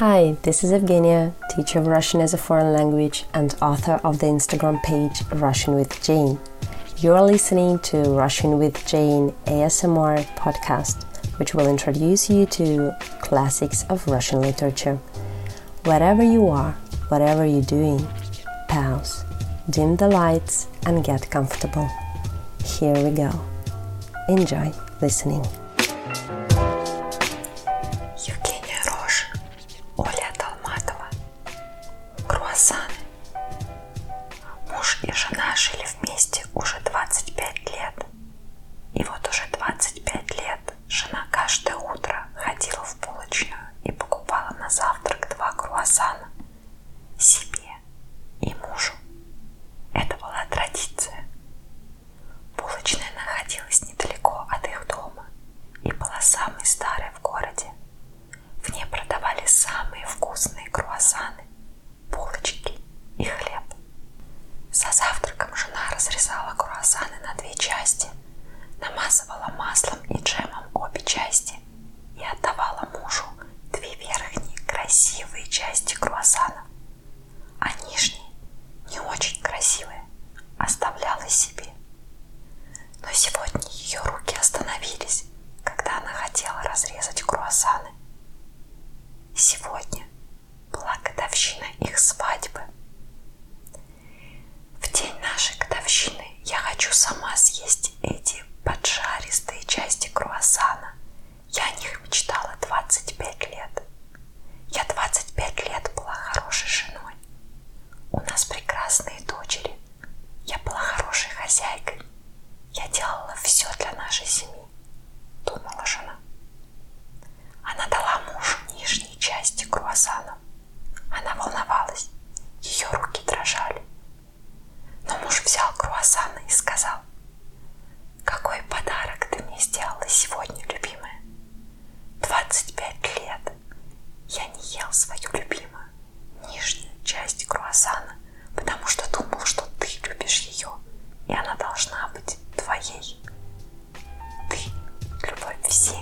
Hi, this is Evgenia, teacher of Russian as a foreign language and author of the Instagram page Russian with Jane. You're listening to Russian with Jane ASMR podcast, which will introduce you to classics of Russian literature. Wherever you are, whatever you're doing, pause, dim the lights, and get comfortable. Here we go. Enjoy listening. Оля вкусные круассаны, булочки и хлеб. За завтраком жена разрезала круассаны на две части, намазывала маслом и джемом обе части и отдавала мужу две верхние красивые части круассана, а нижние, не очень красивые, оставляла себе. Но сегодня ее руки остановились, когда она хотела разрезать круассаны. Сегодня свадьбы. В день нашей годовщины я хочу сама съесть эти поджаристые части круассана. Я о них мечтала 25 лет. Я 25 лет была хорошей женой. У нас прекрасные дочери. Я была хорошей хозяйкой. Я делала все для нашей семьи. друзей. Ты любовь всей.